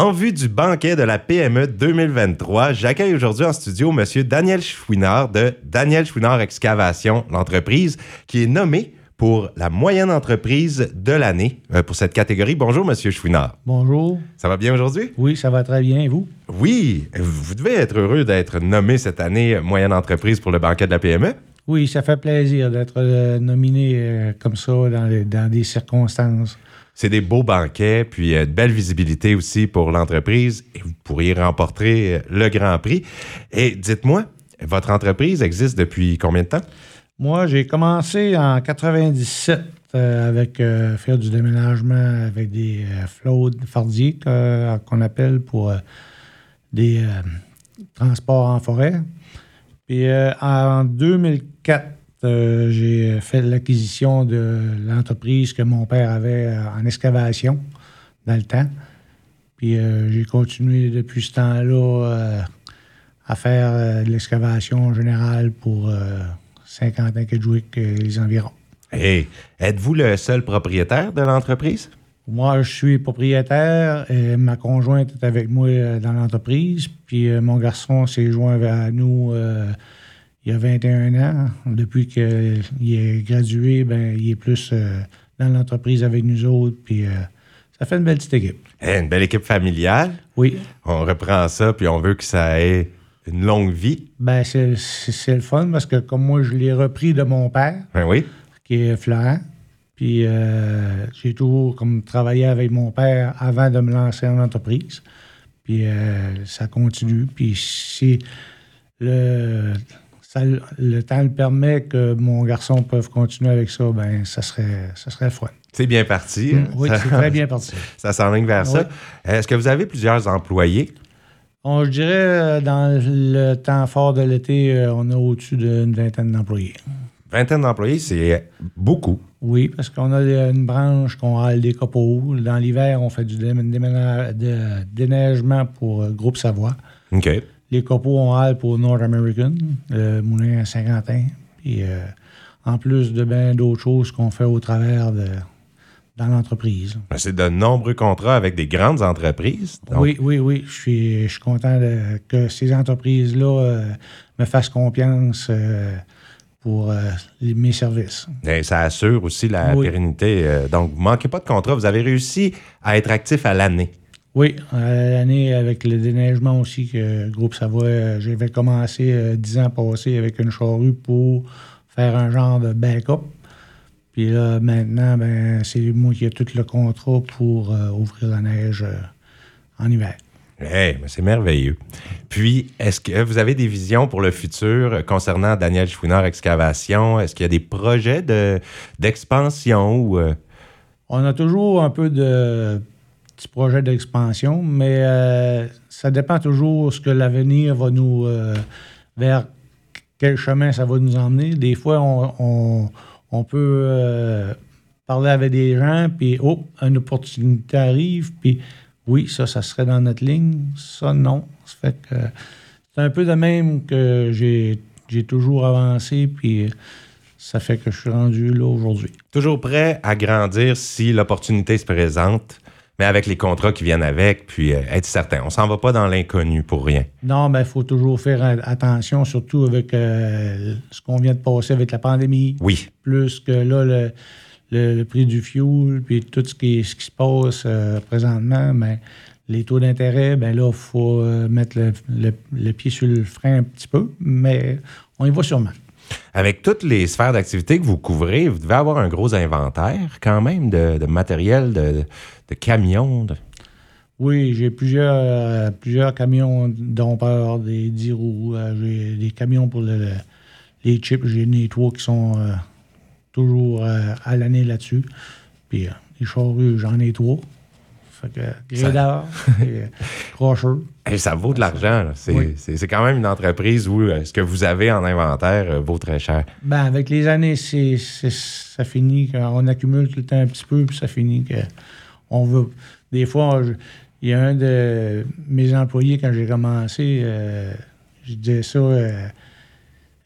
En vue du banquet de la PME 2023, j'accueille aujourd'hui en studio M. Daniel Chouinard de Daniel Chouinard Excavation, l'entreprise qui est nommée pour la moyenne entreprise de l'année euh, pour cette catégorie. Bonjour, M. Chouinard. Bonjour. Ça va bien aujourd'hui? Oui, ça va très bien. Et vous? Oui. Vous devez être heureux d'être nommé cette année moyenne entreprise pour le banquet de la PME. Oui, ça fait plaisir d'être euh, nominé euh, comme ça dans, les- dans des circonstances. C'est des beaux banquets, puis euh, de belle visibilité aussi pour l'entreprise. Et vous pourriez remporter euh, le Grand Prix. Et dites-moi, votre entreprise existe depuis combien de temps? Moi, j'ai commencé en 97 euh, avec euh, faire du déménagement avec des euh, flots qu'on appelle pour euh, des euh, transports en forêt. Puis euh, en 2004, euh, j'ai fait l'acquisition de l'entreprise que mon père avait euh, en excavation dans le temps. Puis euh, j'ai continué depuis ce temps-là euh, à faire de l'excavation générale pour Saint-Quentin-Kedgewick et les environs. Et êtes-vous le seul propriétaire de l'entreprise? Moi, je suis propriétaire et ma conjointe est avec moi dans l'entreprise. Puis mon garçon s'est joint à nous il y a 21 ans. Depuis qu'il est gradué, ben, il est plus euh, dans l'entreprise avec nous autres. Puis euh, ça fait une belle petite équipe. Eh, une belle équipe familiale. Oui, On reprend ça, puis on veut que ça ait une longue vie. ben, c'est c'est- c'est le fun parce que comme moi, je l'ai repris de mon père. Ben oui. qui est Florent. Puis euh, j'ai toujours comme travaillé avec mon père avant de me lancer en entreprise. Puis euh, ça continue. Puis si le, ça- le temps le permet que mon garçon peut continuer avec ça, ben ça serait, ça serait le fun. C'est bien parti. hein? Oui, ça, c'est très bien parti. ça s'enligne vers ça. Est-ce que vous avez plusieurs employés? On, je dirais, euh, dans le temps fort de l'été, euh, on a au-dessus d'une vingtaine d'employés. Vingtaine d'employés, c'est beaucoup. Oui, parce qu'on a une branche qu'on hale des copeaux. Dans l'hiver, on fait du dé- déména- de- déneigement pour euh, Groupe Savoie. OK. Les copeaux, on hale pour North American, le moulin à Saint-Quentin. Puis, euh, en plus de bien d'autres choses qu'on fait au travers de dans l'entreprise. Ben, C'est de nombreux contrats avec des grandes entreprises. Donc, Oui, oui, oui. Je suis, je suis content de- que ces entreprises-là euh, me fassent confiance euh, pour euh, les- mes services. Et ça assure aussi la Oui. pérennité. euh, donc, vous ne manquez pas de contrat. Vous avez réussi à être actif à l'année. Oui, euh, l'année avec le déneigement aussi que Groupe Savoie, euh, j'avais commencé euh, dix ans passés avec une charrue pour faire un genre de backup. Puis là, maintenant, ben, c'est moi qui ai tout le contrat pour euh, ouvrir la neige euh, en hiver. Hey, mais c'est merveilleux. Puis, est-ce que vous avez des visions pour le futur concernant Daniel Chouinard Excavation? Est-ce qu'il y a des projets de, d'expansion ou. euh, On a toujours un peu de projets d'expansion, mais euh, ça dépend toujours ce que l'avenir va nous. euh, vers quel chemin ça va nous emmener. Des fois, on, on- on peut euh, parler avec des gens, puis oh, une opportunité arrive, puis oui, ça, ça serait dans notre ligne. Ça, non. Ça fait que c'est un peu de même que j'ai j'ai toujours avancé, puis ça fait que je suis rendu là aujourd'hui. toujours prêt à grandir si l'opportunité se présente, mais avec les contrats qui viennent avec, puis euh, être certain. On s'en va pas dans l'inconnu pour rien. Non, mais il faut toujours faire attention, surtout avec euh, ce qu'on vient de passer avec la pandémie. Oui. Plus que là, le, le- le prix du fuel, puis tout ce qui, ce qui se passe euh, présentement, mais les taux d'intérêt, ben là, il faut mettre le, le- le pied sur le frein un petit peu, mais on y va sûrement. Avec toutes les sphères d'activité que vous couvrez, vous devez avoir un gros inventaire quand même de, matériel, de, camions. Oui, j'ai plusieurs, euh, plusieurs camions dompeurs, des 10 roues. euh, j'ai des camions pour le- le- les chips. J'ai des trois qui sont euh, toujours à l'année là-dessus. Puis les charrues, j'en ai trois. Et euh, ça vaut de l'argent. C'est Oui. c'est- c'est quand même une entreprise où euh, ce que vous avez en inventaire euh, vaut très cher. Ben, avec les années, c'est, c'est- ça finit qu'on accumule tout le temps un petit peu, puis ça finit que on veut. Des fois, il y a un de mes employés, quand j'ai commencé, euh, je disais ça, euh,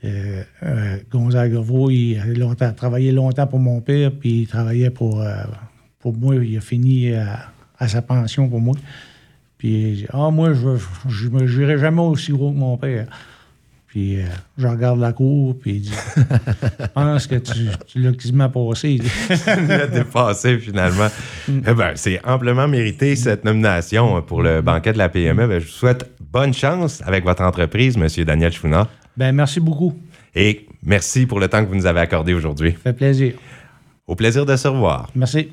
euh, euh, Gonzague Gavreau, il a longtemps, travaillé longtemps pour mon père, puis il travaillait pour, euh, pour moi. Il a fini à, à sa pension pour moi. Puis il dit Ah, moi, je n'irai jamais aussi gros que mon père. Puis euh, je regarde la cour, puis il dit Je pense que tu, tu l'as quasiment passé. tu l'as dépassé finalement. Mm. Eh ben, c'est amplement mérité cette nomination pour le banquet de la PME. Ben, je vous souhaite bonne chance avec votre entreprise, M. Daniel Chouinard. Ben merci beaucoup. Et merci pour le temps que vous nous avez accordé aujourd'hui. Ça fait plaisir. Au plaisir de se revoir. Merci.